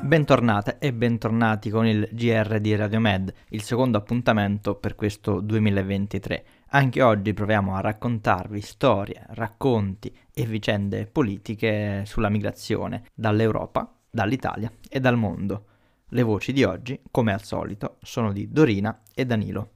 Bentornate e bentornati con il GR di Radio Med, il secondo appuntamento per questo 2023. Anche oggi proviamo a raccontarvi storie, racconti e vicende politiche sulla migrazione dall'Europa, dall'Italia e dal mondo. Le voci di oggi, come al solito, sono di Dorina e Danilo.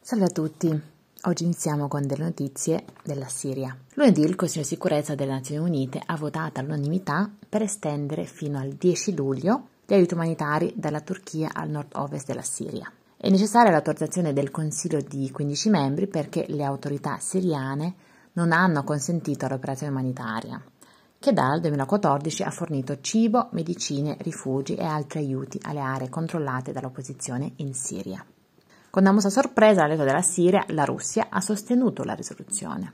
Salve a tutti, oggi iniziamo con delle notizie della Siria. Lunedì il Consiglio di sicurezza delle Nazioni Unite ha votato all'unanimità per estendere fino al 10 luglio gli aiuti umanitari dalla Turchia al nord-ovest della Siria. È necessaria l'autorizzazione del Consiglio di 15 membri perché le autorità siriane non hanno consentito l'operazione umanitaria che dal 2014 ha fornito cibo, medicine, rifugi e altri aiuti alle aree controllate dall'opposizione in Siria. Con una mossa sorpresa all'epoca della Siria, la Russia ha sostenuto la risoluzione.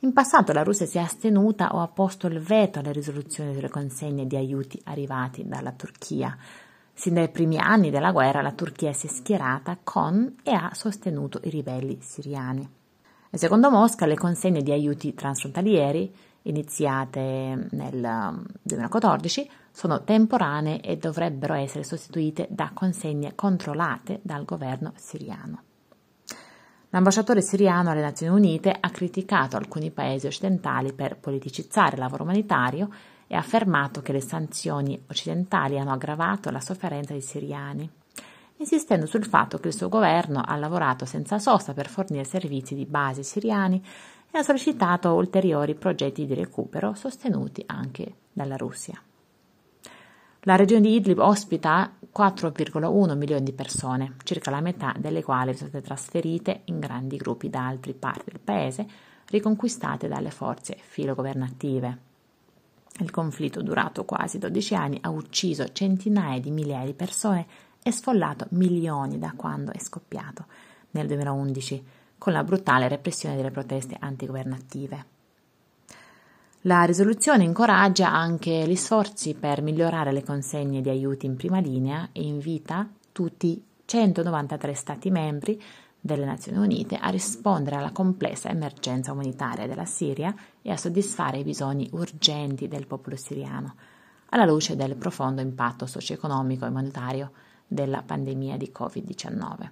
In passato la Russia si è astenuta o ha posto il veto alle risoluzioni sulle consegne di aiuti arrivati dalla Turchia. Sin dai primi anni della guerra la Turchia si è schierata con e ha sostenuto i ribelli siriani. E secondo Mosca le consegne di aiuti transfrontalieri iniziate nel 2014 um, sono temporanee e dovrebbero essere sostituite da consegne controllate dal governo siriano. L'ambasciatore siriano alle Nazioni Unite ha criticato alcuni paesi occidentali per politicizzare il lavoro umanitario e ha affermato che le sanzioni occidentali hanno aggravato la sofferenza dei siriani, insistendo sul fatto che il suo governo ha lavorato senza sosta per fornire servizi di base siriani e ha sollecitato ulteriori progetti di recupero sostenuti anche dalla Russia. La regione di Idlib ospita 4,1 milioni di persone, circa la metà delle quali sono state trasferite in grandi gruppi da altre parti del paese, riconquistate dalle forze filogovernative. Il conflitto durato quasi 12 anni ha ucciso centinaia di migliaia di persone e sfollato milioni da quando è scoppiato nel 2011 con la brutale repressione delle proteste antigovernative. La risoluzione incoraggia anche gli sforzi per migliorare le consegne di aiuti in prima linea e invita tutti i 193 Stati membri delle Nazioni Unite a rispondere alla complessa emergenza umanitaria della Siria e a soddisfare i bisogni urgenti del popolo siriano, alla luce del profondo impatto socio-economico e monetario della pandemia di Covid-19.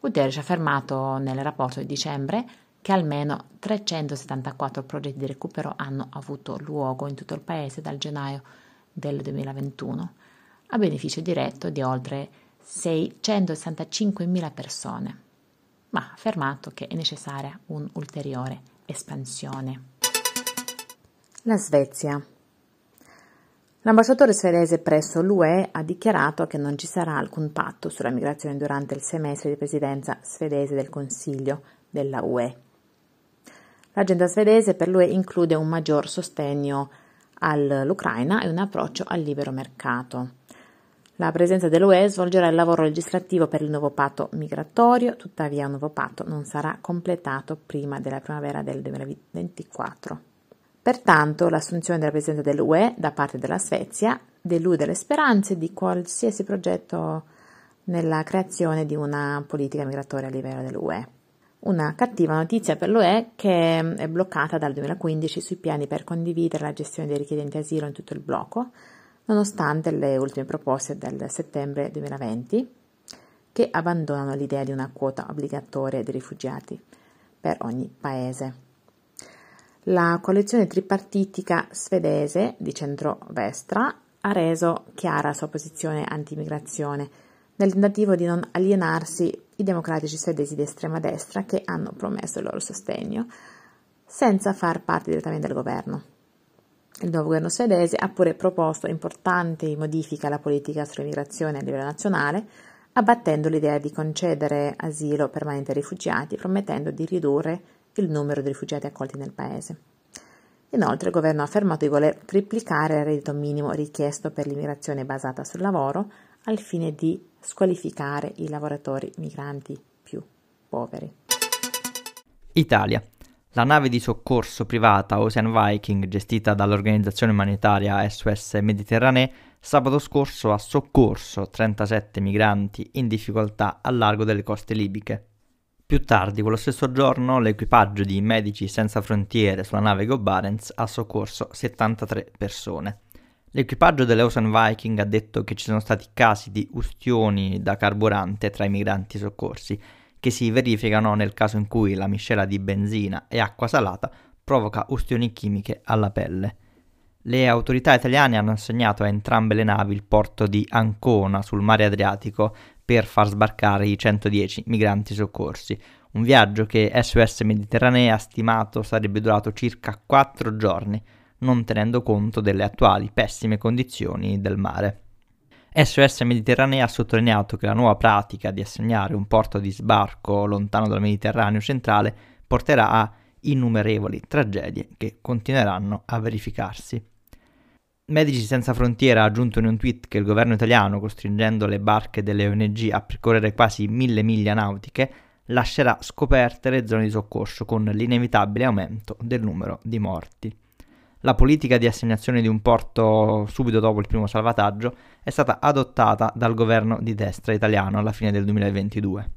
Guterres ha affermato nel rapporto di dicembre che almeno 374 progetti di recupero hanno avuto luogo in tutto il paese dal gennaio del 2021, a beneficio diretto di oltre 665.000 persone, ma ha affermato che è necessaria un'ulteriore espansione. La Svezia L'ambasciatore svedese presso l'UE ha dichiarato che non ci sarà alcun patto sulla migrazione durante il semestre di presidenza svedese del Consiglio della UE. L'agenda svedese per l'UE include un maggior sostegno all'Ucraina e un approccio al libero mercato. La presenza dell'UE svolgerà il lavoro legislativo per il nuovo patto migratorio, tuttavia un nuovo patto non sarà completato prima della primavera del 2024. Pertanto l'assunzione della Presidenza dell'UE da parte della Svezia delude le speranze di qualsiasi progetto nella creazione di una politica migratoria a livello dell'UE. Una cattiva notizia per l'UE che è bloccata dal 2015 sui piani per condividere la gestione dei richiedenti asilo in tutto il blocco, nonostante le ultime proposte del settembre 2020 che abbandonano l'idea di una quota obbligatoria di rifugiati per ogni paese. La coalizione tripartitica svedese di centro-destra ha reso chiara la sua posizione anti-immigrazione nel tentativo di non alienarsi i democratici svedesi di estrema destra che hanno promesso il loro sostegno senza far parte direttamente del governo. Il nuovo governo svedese ha pure proposto importanti modifiche alla politica sull'immigrazione a livello nazionale, abbattendo l'idea di concedere asilo permanente ai rifugiati, promettendo di ridurre il numero di rifugiati accolti nel paese. Inoltre il governo ha affermato di voler triplicare il reddito minimo richiesto per l'immigrazione basata sul lavoro al fine di squalificare i lavoratori migranti più poveri. Italia. La nave di soccorso privata Ocean Viking, gestita dall'organizzazione umanitaria SOS Mediterranee, sabato scorso ha soccorso 37 migranti in difficoltà al largo delle coste libiche. Più tardi, quello stesso giorno, l'equipaggio di Medici Senza Frontiere sulla nave Go Barents ha soccorso 73 persone. L'equipaggio dell'Ocean Viking ha detto che ci sono stati casi di ustioni da carburante tra i migranti soccorsi, che si verificano nel caso in cui la miscela di benzina e acqua salata provoca ustioni chimiche alla pelle. Le autorità italiane hanno assegnato a entrambe le navi il porto di Ancona sul mare Adriatico per far sbarcare i 110 migranti soccorsi, un viaggio che SOS Mediterranea ha stimato sarebbe durato circa 4 giorni, non tenendo conto delle attuali pessime condizioni del mare. SOS Mediterranea ha sottolineato che la nuova pratica di assegnare un porto di sbarco lontano dal Mediterraneo centrale porterà a innumerevoli tragedie che continueranno a verificarsi. Medici Senza Frontiera ha aggiunto in un tweet che il governo italiano, costringendo le barche delle ONG a percorrere quasi mille miglia nautiche, lascerà scoperte le zone di soccorso con l'inevitabile aumento del numero di morti. La politica di assegnazione di un porto subito dopo il primo salvataggio è stata adottata dal governo di destra italiano alla fine del 2022.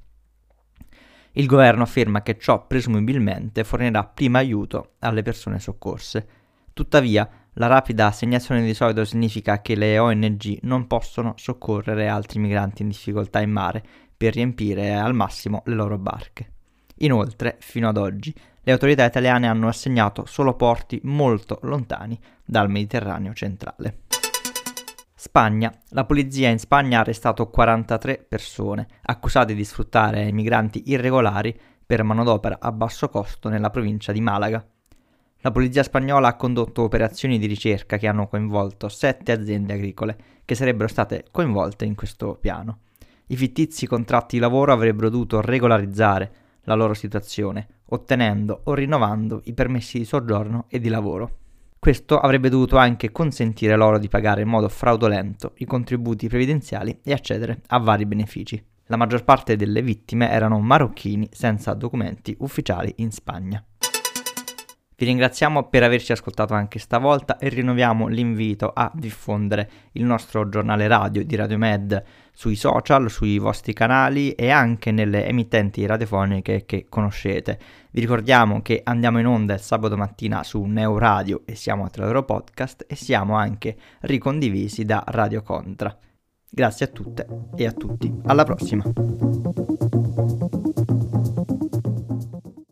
Il governo afferma che ciò presumibilmente fornirà prima aiuto alle persone soccorse. Tuttavia, la rapida assegnazione di solito significa che le ONG non possono soccorrere altri migranti in difficoltà in mare per riempire al massimo le loro barche. Inoltre, fino ad oggi, le autorità italiane hanno assegnato solo porti molto lontani dal Mediterraneo centrale. Spagna. La polizia in Spagna ha arrestato 43 persone accusate di sfruttare migranti irregolari per manodopera a basso costo nella provincia di Malaga. La polizia spagnola ha condotto operazioni di ricerca che hanno coinvolto sette aziende agricole che sarebbero state coinvolte in questo piano. I fittizi contratti di lavoro avrebbero dovuto regolarizzare la loro situazione, ottenendo o rinnovando i permessi di soggiorno e di lavoro. Questo avrebbe dovuto anche consentire loro di pagare in modo fraudolento i contributi previdenziali e accedere a vari benefici. La maggior parte delle vittime erano marocchini senza documenti ufficiali in Spagna. Vi ringraziamo per averci ascoltato anche stavolta e rinnoviamo l'invito a diffondere il nostro giornale radio di Radio Med sui social, sui vostri canali e anche nelle emittenti radiofoniche che conoscete. Vi ricordiamo che andiamo in onda il sabato mattina su Neo Radio e siamo a Teatro Podcast e siamo anche ricondivisi da Radio Contra. Grazie a tutte e a tutti. Alla prossima!